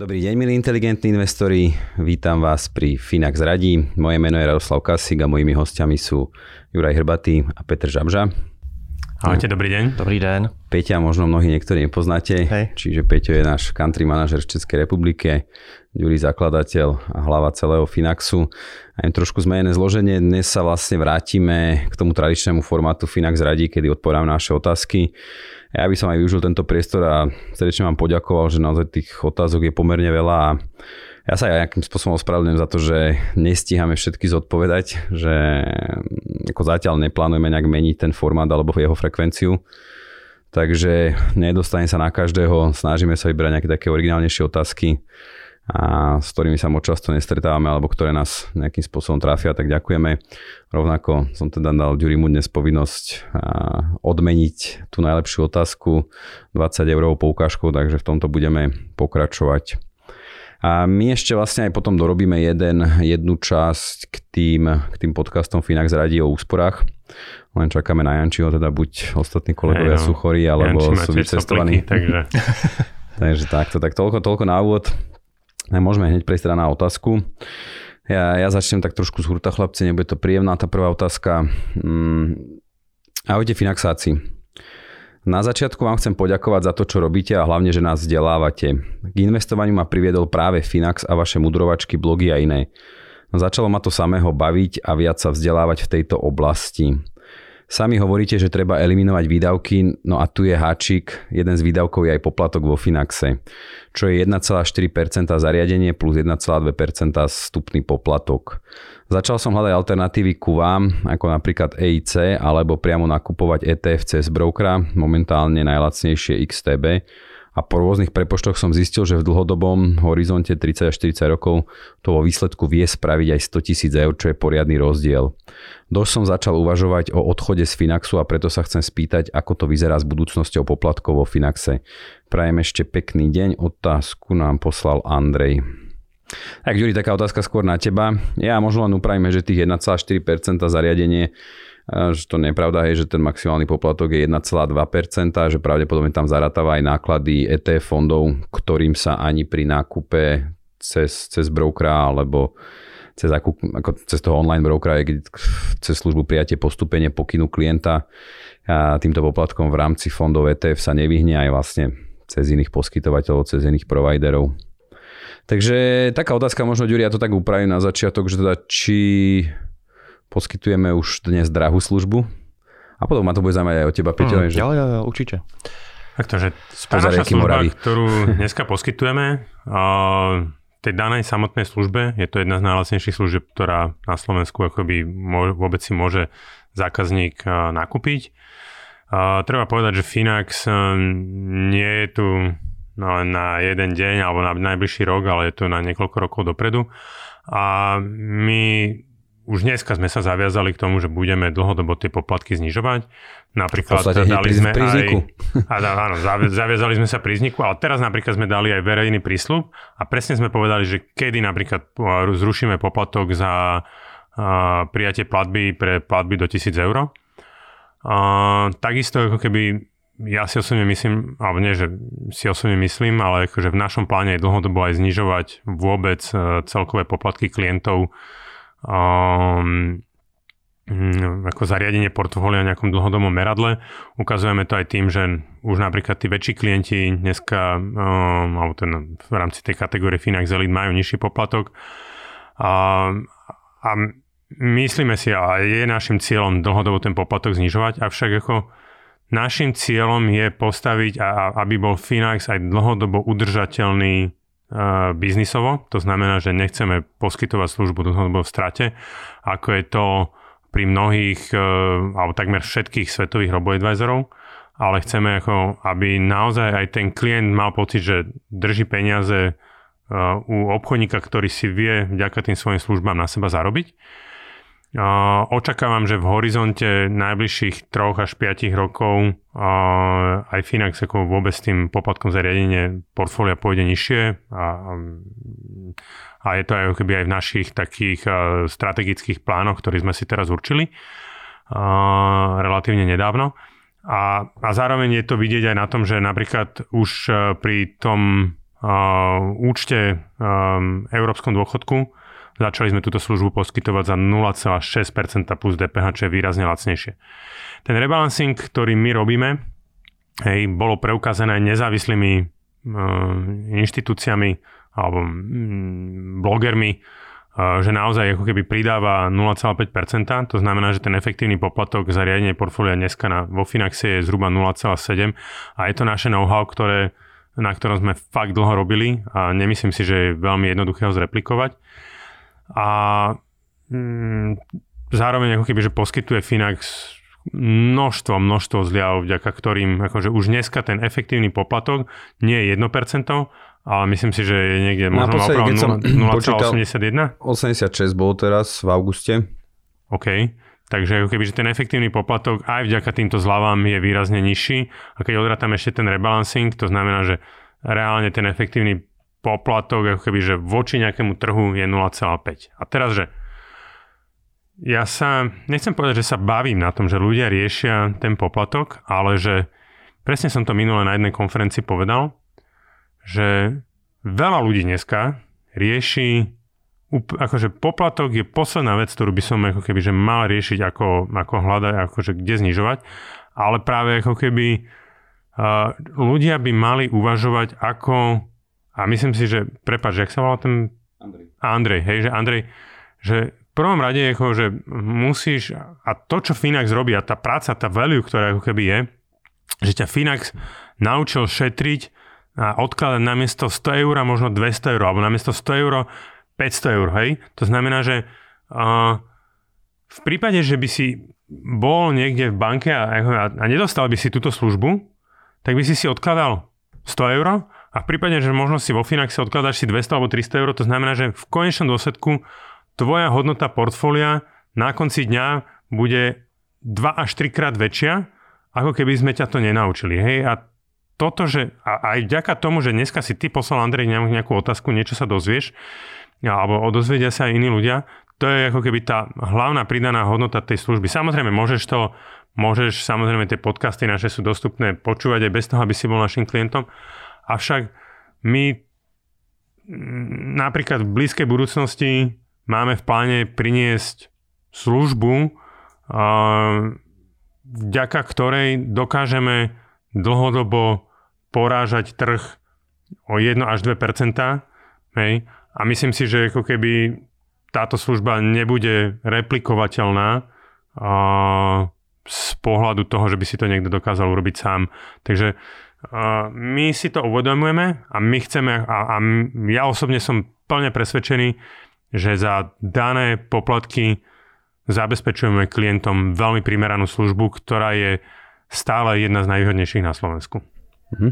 Dobrý deň, milí inteligentní investori. Vítam vás pri Finax Radí. Moje meno je Radoslav Kasík a mojimi hostiami sú Juraj Hrbatý a Petr Žabža. Ahojte, dobrý deň. Dobrý deň. Peťa možno mnohí niektorí nepoznáte, Hej. čiže Peťo je náš country manažer v Českej republike, Juri zakladateľ a hlava celého Finaxu. A trošku zmenené zloženie. Dnes sa vlastne vrátime k tomu tradičnému formátu Finax radí, kedy odpovedám na naše otázky. Ja by som aj využil tento priestor a srdečne vám poďakoval, že naozaj tých otázok je pomerne veľa a ja sa aj nejakým spôsobom ospravedlňujem za to, že nestíhame všetky zodpovedať, že ako zatiaľ neplánujeme nejak meniť ten formát alebo jeho frekvenciu. Takže nedostane sa na každého, snažíme sa vybrať nejaké také originálnejšie otázky, a s ktorými sa moc často nestretávame alebo ktoré nás nejakým spôsobom trafia, tak ďakujeme. Rovnako som teda dal Ďurimu dnes povinnosť odmeniť tú najlepšiu otázku 20 eurovou poukážkou, takže v tomto budeme pokračovať. A my ešte vlastne aj potom dorobíme jeden, jednu časť k tým, k tým podcastom Finax radí o úsporách. Len čakáme na Jančiho, teda buď ostatní kolegovia hey no, sú chorí, alebo Janči sú vycestovaní. takže... takže takto, tak toľko, toľko na úvod. Môžeme hneď prejsť teda na otázku. Ja, ja začnem tak trošku z hurta, chlapci, nebude to príjemná tá prvá otázka. Mm, ahojte Finaxáci. Na začiatku vám chcem poďakovať za to, čo robíte a hlavne, že nás vzdelávate. K investovaniu ma priviedol práve Finax a vaše mudrovačky, blogy a iné. Začalo ma to samého baviť a viac sa vzdelávať v tejto oblasti. Sami hovoríte, že treba eliminovať výdavky, no a tu je háčik, jeden z výdavkov je aj poplatok vo Finaxe, čo je 1,4% zariadenie plus 1,2% vstupný poplatok. Začal som hľadať alternatívy ku vám, ako napríklad EIC, alebo priamo nakupovať ETF cez brokera, momentálne najlacnejšie XTB, a po rôznych prepočtoch som zistil, že v dlhodobom horizonte 30 až 40 rokov to vo výsledku vie spraviť aj 100 tisíc eur, čo je poriadny rozdiel. Dosť som začal uvažovať o odchode z Finaxu a preto sa chcem spýtať, ako to vyzerá s budúcnosťou poplatkov vo Finaxe. Prajem ešte pekný deň, otázku nám poslal Andrej. Tak Juri, taká otázka skôr na teba. Ja možno len upravíme, že tých 1,4% zariadenie že to nie je že ten maximálny poplatok je 1,2%, že pravdepodobne tam zaratáva aj náklady ETF fondov, ktorým sa ani pri nákupe cez, cez brokera alebo cez, ako, ako cez toho online brokera, cez službu prijatie postupenie pokynu klienta a týmto poplatkom v rámci fondov ETF sa nevyhne aj vlastne cez iných poskytovateľov, cez iných providerov. Takže taká otázka, možno Ďuri, ja to tak upravím na začiatok, že teda či poskytujeme už dnes drahú službu. A potom ma to bude zaujímať aj o teba, Peťo. Mm, že... Jo, jo, jo, určite. Takže tá naša služba, Moravy. ktorú dneska poskytujeme, tej danej samotnej službe, je to jedna z najlasnejších služieb, ktorá na Slovensku akoby vôbec si môže zákazník nakúpiť. Treba povedať, že Finax nie je tu no, na jeden deň alebo na najbližší rok, ale je to na niekoľko rokov dopredu. A my už dneska sme sa zaviazali k tomu, že budeme dlhodobo tie poplatky znižovať. Napríklad dali sme aj... A, áno, zaviazali sme sa pri vzniku, ale teraz napríklad sme dali aj verejný prísľub a presne sme povedali, že kedy napríklad zrušíme poplatok za a, prijatie platby pre platby do 1000 eur. A, takisto ako keby ja si osobne myslím, alebo nie, že si osobne myslím, ale akože v našom pláne je dlhodobo aj znižovať vôbec celkové poplatky klientov um, ako zariadenie portfólia v nejakom dlhodobom meradle. Ukazujeme to aj tým, že už napríklad tí väčší klienti dneska, um, alebo ten, v rámci tej kategórie Finax Elite majú nižší poplatok. A, a myslíme si, a je našim cieľom dlhodobo ten poplatok znižovať, avšak ako našim cieľom je postaviť, a, aby bol Finax aj dlhodobo udržateľný biznisovo, to znamená, že nechceme poskytovať službu dlhodobo v strate, ako je to pri mnohých, e, alebo takmer všetkých svetových robo-advisorov, ale chceme, ako, aby naozaj aj ten klient mal pocit, že drží peniaze e, u obchodníka, ktorý si vie vďaka tým svojim službám na seba zarobiť. Očakávam, že v horizonte najbližších 3 až 5 rokov aj Finax ako vôbec s tým poplatkom za riadenie portfólia pôjde nižšie a, a je to aj keby aj v našich takých strategických plánoch, ktoré sme si teraz určili relatívne nedávno. A, a zároveň je to vidieť aj na tom, že napríklad už pri tom účte európskom dôchodku Začali sme túto službu poskytovať za 0,6% plus DPH, čo je výrazne lacnejšie. Ten rebalancing, ktorý my robíme, hej, bolo preukázané nezávislými e, inštitúciami alebo mm, blogermi, e, že naozaj ako keby pridáva 0,5%, to znamená, že ten efektívny poplatok za riadenie portfólia dneska na, vo Finaxe je zhruba 0,7 a je to naše know-how, ktoré, na ktorom sme fakt dlho robili a nemyslím si, že je veľmi jednoduché ho zreplikovať a mm, zároveň ako keby, že poskytuje Finax množstvo, množstvo zľav, vďaka ktorým akože už dneska ten efektívny poplatok nie je 1%, ale myslím si, že je niekde možno opravdu 0,81? 86 bol teraz v auguste. OK. Takže ako keby, že ten efektívny poplatok aj vďaka týmto zľavám je výrazne nižší. A keď odrátam ešte ten rebalancing, to znamená, že reálne ten efektívny poplatok, ako keby, že voči nejakému trhu je 0,5. A teraz, že ja sa, nechcem povedať, že sa bavím na tom, že ľudia riešia ten poplatok, ale že presne som to minule na jednej konferencii povedal, že veľa ľudí dneska rieši akože poplatok je posledná vec, ktorú by som ako keby že mal riešiť, ako, ako hľadať, akože kde znižovať, ale práve ako keby uh, ľudia by mali uvažovať, ako a myslím si, že, prepáč, jak sa volá ten... Andrej. Andrej, hej, že Andrej, že v prvom rade je, že musíš, a to, čo Finax robí, a tá práca, tá value, ktorá ako keby je, že ťa Finax naučil šetriť a odkladať namiesto 100 eur možno 200 eur, alebo namiesto 100 eur 500 eur, hej? To znamená, že uh, v prípade, že by si bol niekde v banke a, a, a nedostal by si túto službu, tak by si si odkladal 100 eur a v prípade, že možno si vo Finaxe odkladáš si 200 alebo 300 eur, to znamená, že v konečnom dôsledku tvoja hodnota portfólia na konci dňa bude 2 až 3 krát väčšia, ako keby sme ťa to nenaučili. Hej? A toto, že a aj vďaka tomu, že dneska si ty poslal Andrej nejakú otázku, niečo sa dozvieš, alebo odozvedia sa aj iní ľudia, to je ako keby tá hlavná pridaná hodnota tej služby. Samozrejme, môžeš to, môžeš, samozrejme tie podcasty naše sú dostupné počúvať aj bez toho, aby si bol našim klientom, Avšak my napríklad v blízkej budúcnosti máme v pláne priniesť službu, vďaka ktorej dokážeme dlhodobo porážať trh o 1 až 2 hej? A myslím si, že ako keby táto služba nebude replikovateľná z pohľadu toho, že by si to niekto dokázal urobiť sám. Takže my si to uvedomujeme a my chceme, a, a ja osobne som plne presvedčený, že za dané poplatky zabezpečujeme klientom veľmi primeranú službu, ktorá je stále jedna z najvýhodnejších na Slovensku. Mhm.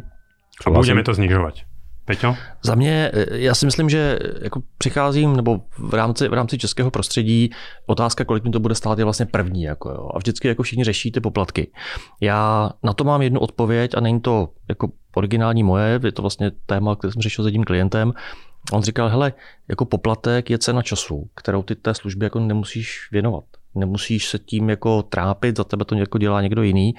A budeme to znižovať. Peťo? Za mě, eh, já si myslím, že jako přicházím, nebo v rámci, v rámci českého prostředí, otázka, kolik mi to bude stát, je vlastně první. Jako jo. A vždycky jako všichni řeší ty poplatky. Já na to mám jednu odpověď a není to jako originální moje, je to vlastně téma, které jsem řešil s jedním klientem. On říkal, hele, jako poplatek je cena času, kterou ty té službě jako nemusíš věnovat. Nemusíš se tím jako trápit, za tebe to dělá někdo jiný.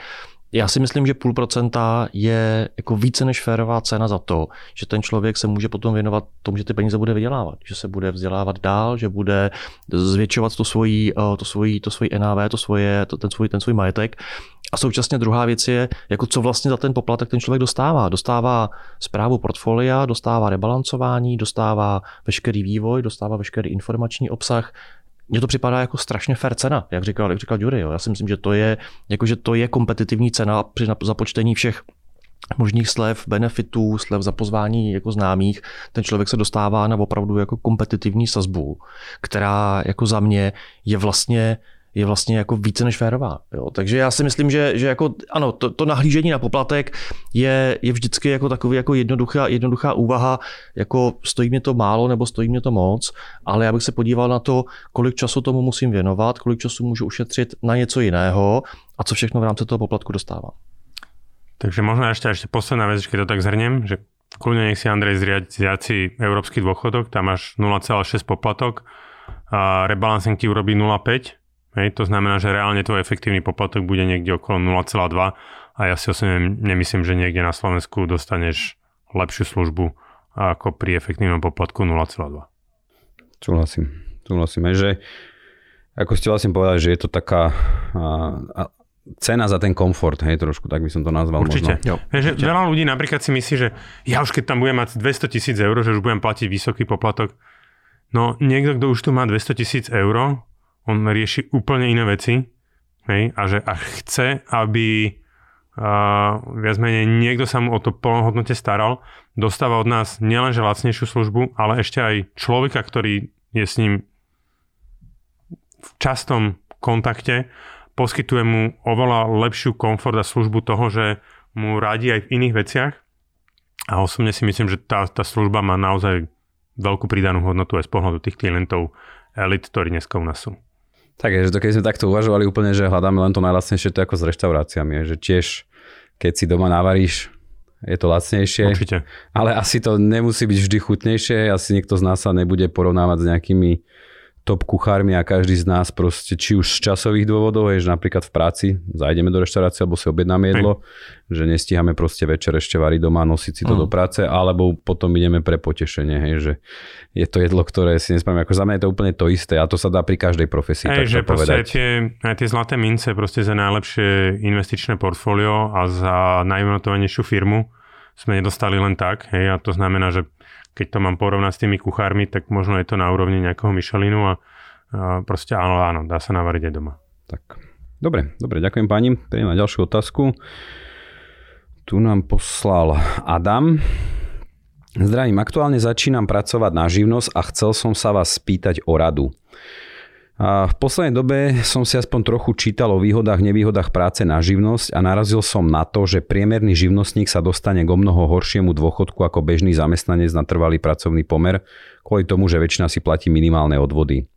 Já si myslím, že půl procenta je jako více než férová cena za to, že ten člověk se může potom věnovat tomu, že ty peníze bude vydělávat, že se bude vzdělávat dál, že bude zvětšovat to svojí, eh, to svojí, to svojí NAV, to svoje, to, ten, svůj, ten svůj majetek. A současně druhá věc je, jako co vlastně za ten poplatek ten člověk dostává. Dostává zprávu portfolia, dostává rebalancování, dostává veškerý vývoj, dostává veškerý informační obsah, mně to připadá jako strašně fair cena, jak říkal, jak říkal Jury. Jo. Já si myslím, že to je, jako, že to je kompetitivní cena při započtení všech možných slev, benefitů, slev za pozvání jako známých, ten člověk se dostává na opravdu jako kompetitivní sazbu, která jako za mě je vlastně je vlastně jako více než férová. Jo. Takže já si myslím, že, že jako, ano, to, to nahlížení na poplatek je, je vždycky jako takový jako jednoduchá, jednoduchá úvaha, jako stojí mě to málo nebo stojí mě to moc, ale já bych se podíval na to, kolik času tomu musím věnovat, kolik času můžu ušetřit na něco jiného a co všechno v rámci toho poplatku dostávám. Takže možno ešte, ešte posledná vec, keď to tak zhrnem, že kľudne nech si Andrej zriať si európsky dôchodok, tam máš 0,6 poplatok a rebalancing ti urobí 0,5, hej, to znamená, že reálne tvoj efektívny poplatok bude niekde okolo 0,2 a ja si osobne nemyslím, že niekde na Slovensku dostaneš lepšiu službu ako pri efektívnom poplatku 0,2. Súhlasím. Súhlasím že ako ste vlastne povedali, že je to taká a, a, cena za ten komfort, hej, trošku, tak by som to nazval určite. možno. Jo, že určite. Veľa ľudí napríklad si myslí, že ja už keď tam budem mať 200 tisíc eur, že už budem platiť vysoký poplatok. No niekto, kto už tu má 200 tisíc eur, on rieši úplne iné veci hej, a že a chce, aby a viac menej niekto sa mu o to plnohodnote staral, dostáva od nás nielenže lacnejšiu službu, ale ešte aj človeka, ktorý je s ním v častom kontakte poskytuje mu oveľa lepšiu komfort a službu toho, že mu radí aj v iných veciach. A osobne si myslím, že tá, tá služba má naozaj veľkú pridanú hodnotu aj z pohľadu tých klientov elit, ktorí dneska u nás sú. Tak je, že to keď sme takto uvažovali úplne, že hľadáme len to najlacnejšie, to je ako s reštauráciami, že tiež keď si doma navaríš, je to lacnejšie. Určite. Ale asi to nemusí byť vždy chutnejšie, asi niekto z nás sa nebude porovnávať s nejakými top kuchármi a každý z nás proste, či už z časových dôvodov, je, že napríklad v práci zajdeme do reštaurácie alebo si objednáme jedlo, hej. že nestíhame proste večer ešte variť doma, nosiť si to mm. do práce, alebo potom ideme pre potešenie, hej, že je to jedlo, ktoré si nespomínam, ako za mňa je to úplne to isté a to sa dá pri každej profesii. Hej, že proste aj tie, aj tie zlaté mince proste za najlepšie investičné portfólio a za najmenotovanejšiu firmu sme nedostali len tak, hej, a to znamená, že keď to mám porovnať s tými kuchármi, tak možno je to na úrovni nejakého Michelinu a, a proste áno, áno, dá sa navariť aj doma. Tak. Dobre, dobre, ďakujem pani. Prejdem na ďalšiu otázku. Tu nám poslal Adam. Zdravím, aktuálne začínam pracovať na živnosť a chcel som sa vás spýtať o radu. A v poslednej dobe som si aspoň trochu čítal o výhodách, nevýhodách práce na živnosť a narazil som na to, že priemerný živnostník sa dostane k o mnoho horšiemu dôchodku ako bežný zamestnanec na trvalý pracovný pomer, kvôli tomu, že väčšina si platí minimálne odvody.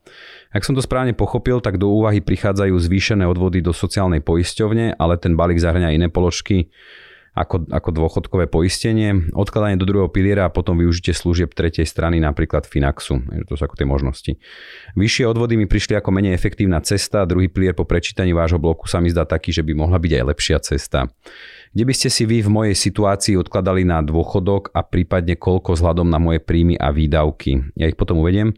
Ak som to správne pochopil, tak do úvahy prichádzajú zvýšené odvody do sociálnej poisťovne, ale ten balík zahrňa iné položky, ako, ako dôchodkové poistenie, odkladanie do druhého piliera a potom využitie služieb tretej strany, napríklad Finaxu. To sú ako tie možnosti. Vyššie odvody mi prišli ako menej efektívna cesta, druhý pilier po prečítaní vášho bloku sa mi zdá taký, že by mohla byť aj lepšia cesta. Kde by ste si vy v mojej situácii odkladali na dôchodok a prípadne koľko vzhľadom na moje príjmy a výdavky? Ja ich potom uvediem.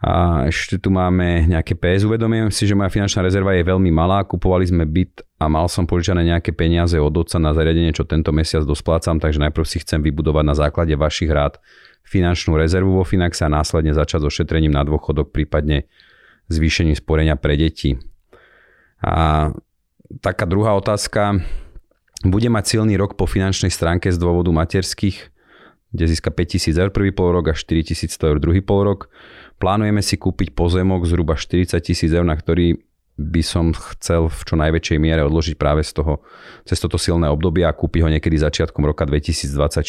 A ešte tu máme nejaké PS. Uvedomujem si, že moja finančná rezerva je veľmi malá. Kupovali sme byt a mal som požičané nejaké peniaze od otca na zariadenie, čo tento mesiac dosplácam, takže najprv si chcem vybudovať na základe vašich rád finančnú rezervu vo Finaxe a následne začať so šetrením na dôchodok, prípadne zvýšením sporenia pre deti. A taká druhá otázka. Bude mať silný rok po finančnej stránke z dôvodu materských, kde získa 5000 eur prvý pol rok a 4100 eur druhý pol rok Plánujeme si kúpiť pozemok zhruba 40 tisíc eur, na ktorý by som chcel v čo najväčšej miere odložiť práve z toho, cez toto silné obdobie a kúpiť ho niekedy začiatkom roka 2024.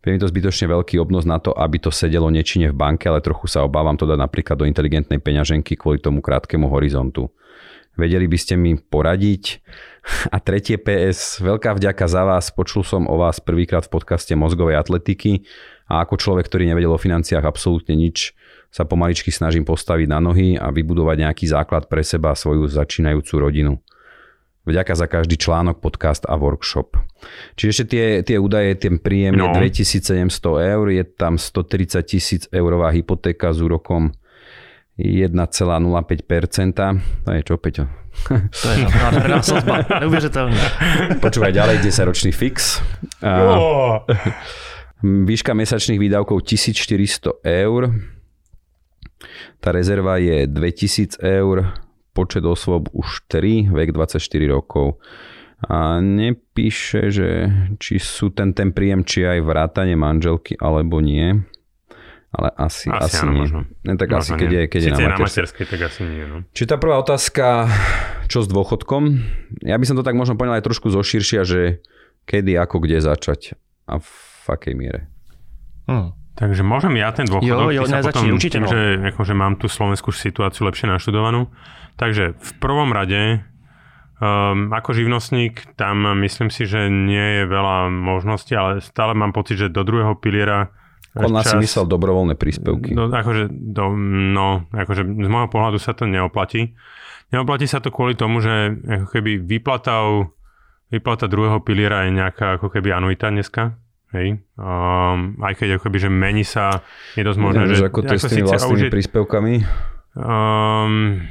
Viem to zbytočne veľký obnos na to, aby to sedelo nečine v banke, ale trochu sa obávam to dať napríklad do inteligentnej peňaženky kvôli tomu krátkemu horizontu. Vedeli by ste mi poradiť? A tretie PS, veľká vďaka za vás. Počul som o vás prvýkrát v podcaste mozgovej atletiky a ako človek, ktorý nevedel o financiách absolútne nič, sa pomaličky snažím postaviť na nohy a vybudovať nejaký základ pre seba a svoju začínajúcu rodinu. Vďaka za každý článok, podcast a workshop. Čiže ešte tie, tie údaje, ten príjem no. je 2700 eur, je tam 130 tisíc eurová hypotéka s úrokom 1,05%. To je čo, Peťo? To je nádherná sozba, neuvěřitelné. Počúvaj ďalej, 10 ročný fix. Oh. Výška mesačných výdavkov 1400 eur. Tá rezerva je 2000 eur, počet osôb už 3, vek 24 rokov. A nepíše, že či sú ten, ten príjem, či aj vrátanie manželky alebo nie. Ale asi, asi, asi áno, nie. Možno. Ne, tak možno asi keď je, keď Sice je na, materskej. materskej, tak asi nie. No. Či tá prvá otázka, čo s dôchodkom? Ja by som to tak možno poňal aj trošku zoširšia, že kedy, ako, kde začať a v akej miere. Hmm. Takže môžem ja ten dôchodok, jo, jo, sa potom, určite, tým, no. že akože mám tú slovenskú situáciu lepšie naštudovanú. Takže v prvom rade Um, ako živnostník tam myslím si, že nie je veľa možností, ale stále mám pocit, že do druhého piliera on čas, si myslel dobrovoľné príspevky. Do, akože, do, no, akože z môjho pohľadu sa to neoplatí. Neoplatí sa to kvôli tomu, že ako keby výplata, výplata druhého piliera je nejaká ako keby anuita dneska. Hej. Um, aj keď ako keby, že mení sa, je dosť možné, že... Ako to je s tými vlastnými príspevkami? Um,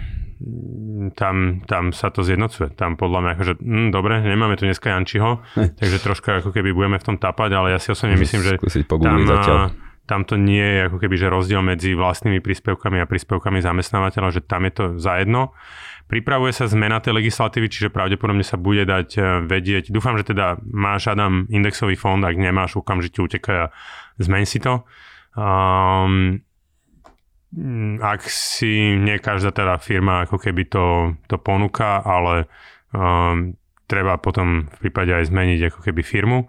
tam, tam sa to zjednocuje. Tam podľa mňa, akože, mm, dobre, nemáme tu dneska Jančiho, takže troška ako keby budeme v tom tapať, ale ja si osobne myslím, že tam, zatiaľ. tam to nie je ako keby, že rozdiel medzi vlastnými príspevkami a príspevkami zamestnávateľa, že tam je to zajedno. Pripravuje sa zmena tej legislatívy, čiže pravdepodobne sa bude dať e, vedieť. Dúfam, že teda máš Adam indexový fond, ak nemáš, okamžite utekaj a zmeň si to. Um, Mm, ak si nie každá teda firma ako keby to, to ponúka, ale um, treba potom v prípade aj zmeniť ako keby firmu.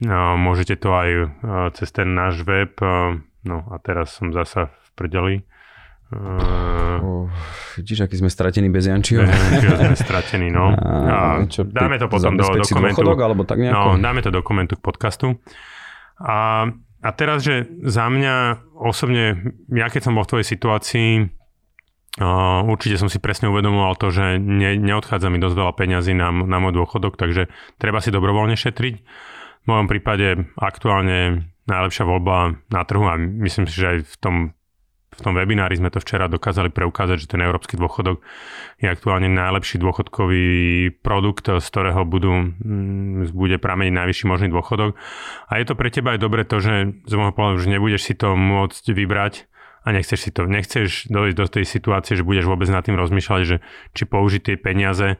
Uh, môžete to aj uh, cez ten náš web, uh, no a teraz som zasa v prdeli. Uh, oh, vidíš, aký sme stratení bez Jančiho. sme stratení, no. A, čo, dáme to potom do dokumentu. Dôchodok, alebo tak nejako? No, dáme to dokumentu k podcastu. A a teraz, že za mňa osobne, ja keď som bol v tvojej situácii, uh, určite som si presne uvedomoval to, že ne, neodchádza mi dosť veľa peňazí na, na môj dôchodok, takže treba si dobrovoľne šetriť. V mojom prípade aktuálne najlepšia voľba na trhu a myslím si, že aj v tom v tom webinári sme to včera dokázali preukázať, že ten európsky dôchodok je aktuálne najlepší dôchodkový produkt, z ktorého budú, mm, bude prameniť najvyšší možný dôchodok. A je to pre teba aj dobre to, že z môjho pohľadu, že nebudeš si to môcť vybrať a nechceš si to, nechceš dojsť do tej situácie, že budeš vôbec nad tým rozmýšľať, že či použiť tie peniaze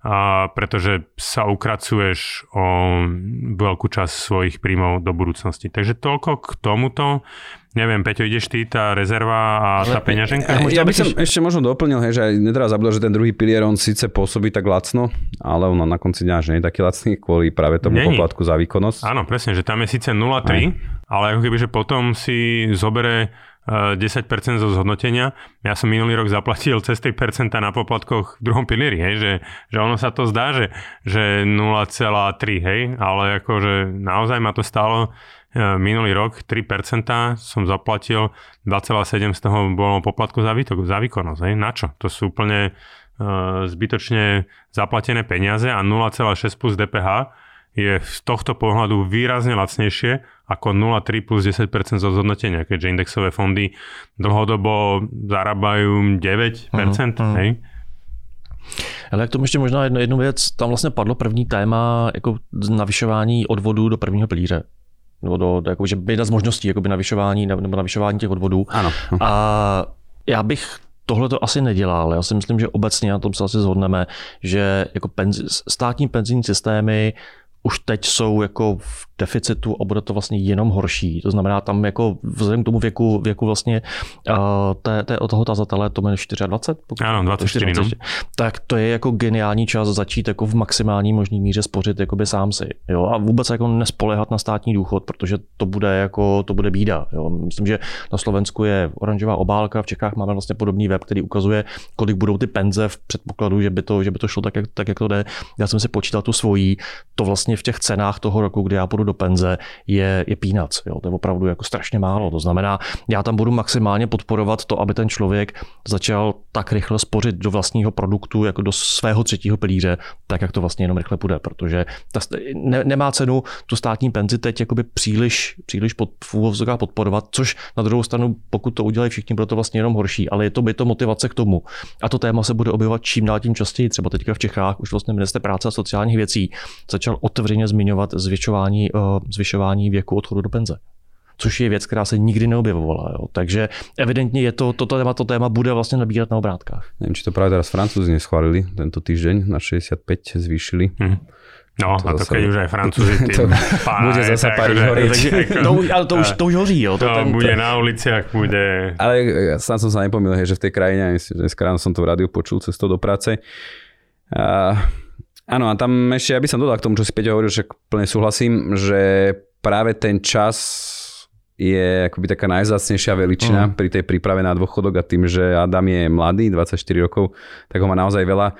a pretože sa ukracuješ o veľkú časť svojich príjmov do budúcnosti. Takže toľko k tomuto. Neviem, Peťo, ideš ty, tá rezerva a tá peňaženka? Ja, ja by som ešte možno doplnil, hej, že aj netreba zabúdať, že ten druhý pilier, on síce pôsobí tak lacno, ale on na konci dňa že nie je taký lacný kvôli práve tomu Není. poplatku za výkonnosť. Áno, presne, že tam je síce 0,3, ale ako keby, že potom si zobere 10% zo zhodnotenia. Ja som minulý rok zaplatil cez 3% na poplatkoch v druhom pilieri, hej, že, že ono sa to zdá, že, že 0,3, hej, ale akože naozaj ma to stalo e, minulý rok 3% som zaplatil, 2,7 z toho bolo poplatku za, výtok, za výkonnosť. Hej. Na čo? To sú úplne uh, zbytočne zaplatené peniaze a 0,6 plus DPH je z tohto pohľadu výrazne lacnejšie ako 0,3 plus 10% zo zhodnotenia, keďže indexové fondy dlhodobo zarábajú 9%. Uh-huh, Hej? Ale k tomu ještě možná jednu, jednu věc, tam vlastně padlo první téma jako navyšování odvodů do prvního pilíře. Nebo do, do jakože jedna z možností jakoby navyšování, nebo navyšování těch odvodů. Ano. A já bych tohle to asi nedělal. Já si myslím, že obecně na tom se asi zhodneme, že jako penzi, státní penzijní systémy už teď jsou jako v deficitu a bude to vlastně jenom horší. To znamená, tam jako vzhledem k tomu věku, věku vlastně uh, té, té, toho tazatele, to je 24? Pokud, ano, 24, 24 no. Tak to je jako geniální čas začít jako v maximální možný míře spořit jakoby sám si. Jo? A vůbec jako nespolehat na státní důchod, protože to bude jako, to bude bída. Jo? Myslím, že na Slovensku je oranžová obálka, v Čechách máme vlastně podobný web, který ukazuje, kolik budou ty penze v předpokladu, že by to, že by to šlo tak, jak, tak, jak to jde. Já jsem si počítal tu svojí, to vlastně v těch cenách toho roku, kdy já půjdu do penze, je, je peanuts. Jo? To je opravdu jako strašně málo. To znamená, já tam budu maximálně podporovat to, aby ten člověk začal tak rychle spořit do vlastního produktu, jako do svého třetího pilíře, tak jak to vlastně jenom rychle půjde, protože ta, ne, nemá cenu tu státní penzi teď jakoby příliš, příliš pod, v podporovat, což na druhou stranu, pokud to udělají všichni, bude to vlastně jenom horší, ale je to, by to motivace k tomu. A to téma se bude objevovat čím dál tím častěji. Třeba teďka v Čechách už vlastně minister práce a sociálních věcí začal otevřeně zmiňovat zvyšování, eh, zvyšování věku odchodu do penze což je věc, která se nikdy neobjevovala. Jo. Takže evidentně je to, toto téma, to téma bude vlastně nabírat na obrátkách. Neviem, či to práve teraz Francúzi neschválili tento týždeň, na 65 zvýšili. Hmm. No, to a to keď už aj Francúzi tým pána, bude zase Paríž horieť. To, ale to už, to už hoří, jo. To, to ten, bude na uliciach, bude... Ale ja sám som sa nepomýlil, že v tej krajine, dnes ráno som to v rádiu počul cestou do práce. A, áno, a tam ešte, ja by som dodal k tomu, čo si Peťo hovoril, že plne súhlasím, že práve ten čas je akoby taká najzácnejšia veličina mm. pri tej príprave na dôchodok a tým, že Adam je mladý, 24 rokov, tak ho má naozaj veľa.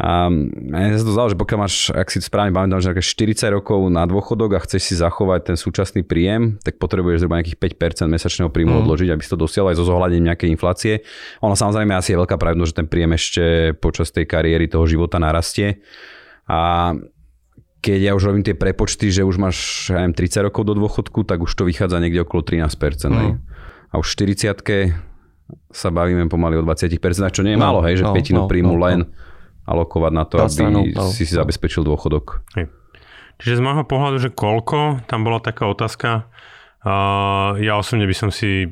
A mne sa to zdalo, že pokiaľ máš, ak si to správne pamätám, že 40 rokov na dôchodok a chceš si zachovať ten súčasný príjem, tak potrebuješ zhruba nejakých 5% mesačného príjmu mm. odložiť, aby si to dosiel aj so zohľadením nejakej inflácie. Ono samozrejme asi je veľká pravdepodobnosť, že ten príjem ešte počas tej kariéry toho života narastie. A keď ja už robím tie prepočty, že už máš ja neviem, 30 rokov do dôchodku, tak už to vychádza niekde okolo 13%. Mm. A už 40 sa bavíme pomaly o 20%, čo nie je no, málo, hej, že no, petinu no, príjmu no, len no alokovať na to, aby stranu, si si zabezpečil dôchodok. Hej. Čiže z môjho pohľadu, že koľko, tam bola taká otázka. Uh, ja osobne by som si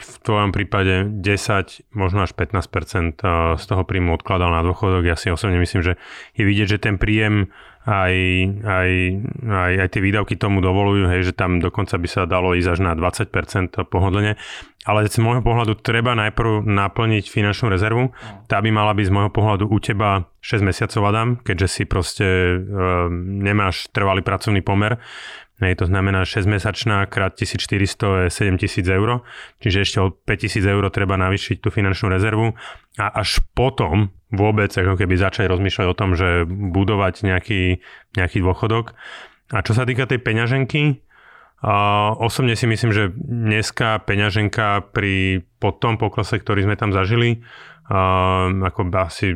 v tvojom prípade 10, možno až 15% z toho príjmu odkladal na dôchodok. Ja si osobne myslím, že je vidieť, že ten príjem aj, aj, aj, aj tie výdavky tomu dovolujú, hej, že tam dokonca by sa dalo ísť až na 20% pohodlne. Ale z môjho pohľadu treba najprv naplniť finančnú rezervu. Tá by mala byť z môjho pohľadu u teba 6 mesiacov, Adam, keďže si proste e, nemáš trvalý pracovný pomer. Hej, to znamená 6-mesačná krát 1400 je 7000 eur, čiže ešte o 5000 eur treba navýšiť tú finančnú rezervu a až potom vôbec ako keby začať rozmýšľať o tom, že budovať nejaký, nejaký dôchodok. A čo sa týka tej peňaženky, osobne si myslím, že dneska peňaženka pri po tom poklese, ktorý sme tam zažili, ako asi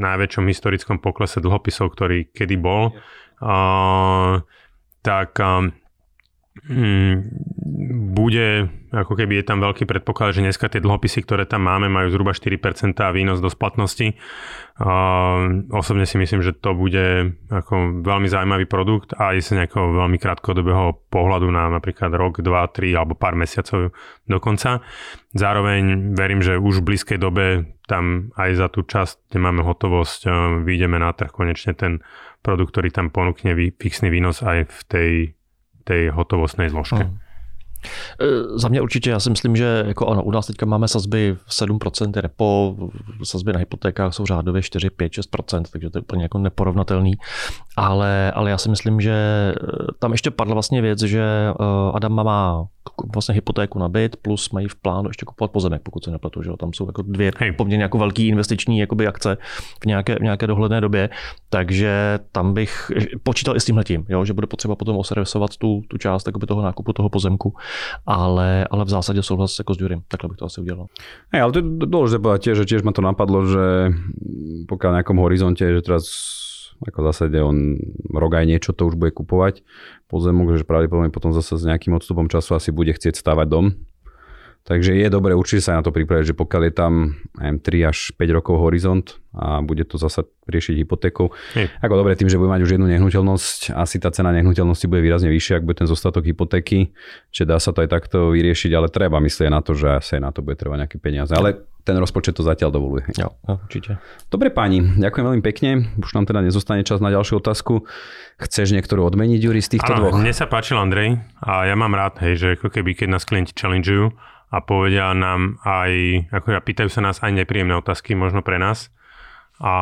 najväčšom historickom poklese dlhopisov, ktorý kedy bol, a, tak um, bude, ako keby je tam veľký predpoklad, že dneska tie dlhopisy, ktoré tam máme, majú zhruba 4% výnos do splatnosti. Uh, osobne si myslím, že to bude ako veľmi zaujímavý produkt a aj z nejakého veľmi krátkodobého pohľadu na napríklad rok, dva, tri alebo pár mesiacov dokonca. Zároveň verím, že už v blízkej dobe tam aj za tú časť, kde máme hotovosť, uh, vyjdeme na trh konečne ten produkt, ktorý tam ponúkne fixný výnos aj v tej, tej hotovostnej zložke. Hmm. E, za mě určitě, já si myslím, že jako ano, u nás teďka máme sazby 7% repo, sazby na hypotékách jsou řádově 4, 5, 6%, takže to je úplně jako neporovnatelný. Ale, ale já si myslím, že e, tam ještě padla vlastně věc, že e, Adam má vlastně hypotéku na byt, plus mají v plánu ještě kupovat pozemek, pokud se nepletu, že tam jsou jako dvě Hej. poměrně jako velký investiční jakoby akce v nějaké, v nějaké dohledné době, takže tam bych počítal i s tímhletím, jo, že bude potřeba potom oservisovat tu, tu část jakoby toho nákupu toho pozemku ale, ale v zásade súhlas ako s Ďurím. Takhle bych to asi udělal. Hey, ale to je dôležité povedať tiež, že tiež ma to napadlo, že pokiaľ v nejakom horizonte, že teraz ako zásade on rok aj niečo to už bude kupovať pozemok, že pravdepodobne potom zase s nejakým odstupom času asi bude chcieť stavať dom, Takže je dobré určite sa na to pripraviť, že pokiaľ je tam neviem, 3 až 5 rokov horizont a bude to zasa riešiť hypotékou. Hej. Ako dobre tým, že bude mať už jednu nehnuteľnosť, asi tá cena nehnuteľnosti bude výrazne vyššia, ak bude ten zostatok hypotéky, čiže dá sa to aj takto vyriešiť, ale treba myslieť na to, že asi na to bude trebať nejaké peniaze. Ale ten rozpočet to zatiaľ dovoluje. Jo, no, určite. Dobre páni, ďakujem veľmi pekne. Už nám teda nezostane čas na ďalšiu otázku. Chceš niektorú odmeniť, Juri, z týchto ano, dvoch? Mne sa páčil Andrej a ja mám rád, hej, že ako keby keď nás klienti challengeujú, a povedia nám aj, ako pýtajú sa nás aj nepríjemné otázky možno pre nás a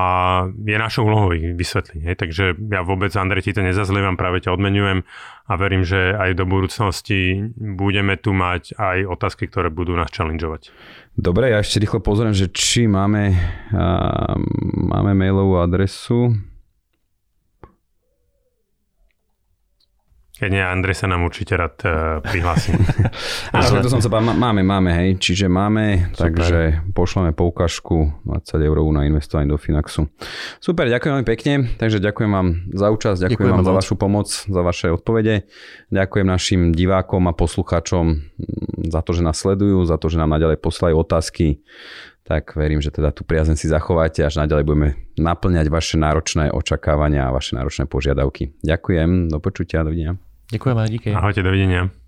je našou úlohou ich vysvetliť. Hej. Takže ja vôbec, Andrej, ti to nezazlievam, práve ťa odmenujem a verím, že aj do budúcnosti budeme tu mať aj otázky, ktoré budú nás challengeovať. Dobre, ja ešte rýchlo pozriem, že či máme, uh, máme mailovú adresu. Keď nie, Andrej sa nám určite rád uh, prihlási. Ale to som sa máme, máme, hej. Čiže máme, Super. takže pošleme poukažku 20 eur na investovanie do Finaxu. Super, ďakujem veľmi pekne. Takže ďakujem vám za účasť, ďakujem, ďakujem vám za vašu pomoc, za vaše odpovede. Ďakujem našim divákom a poslucháčom mm, za to, že nás sledujú, za to, že nám naďalej posielajú otázky tak verím, že teda tú priazeň si zachováte až naďalej budeme naplňať vaše náročné očakávania a vaše náročné požiadavky. Ďakujem, do počutia, dovidenia. Ďakujeme, díky. Ahojte, dovidenia.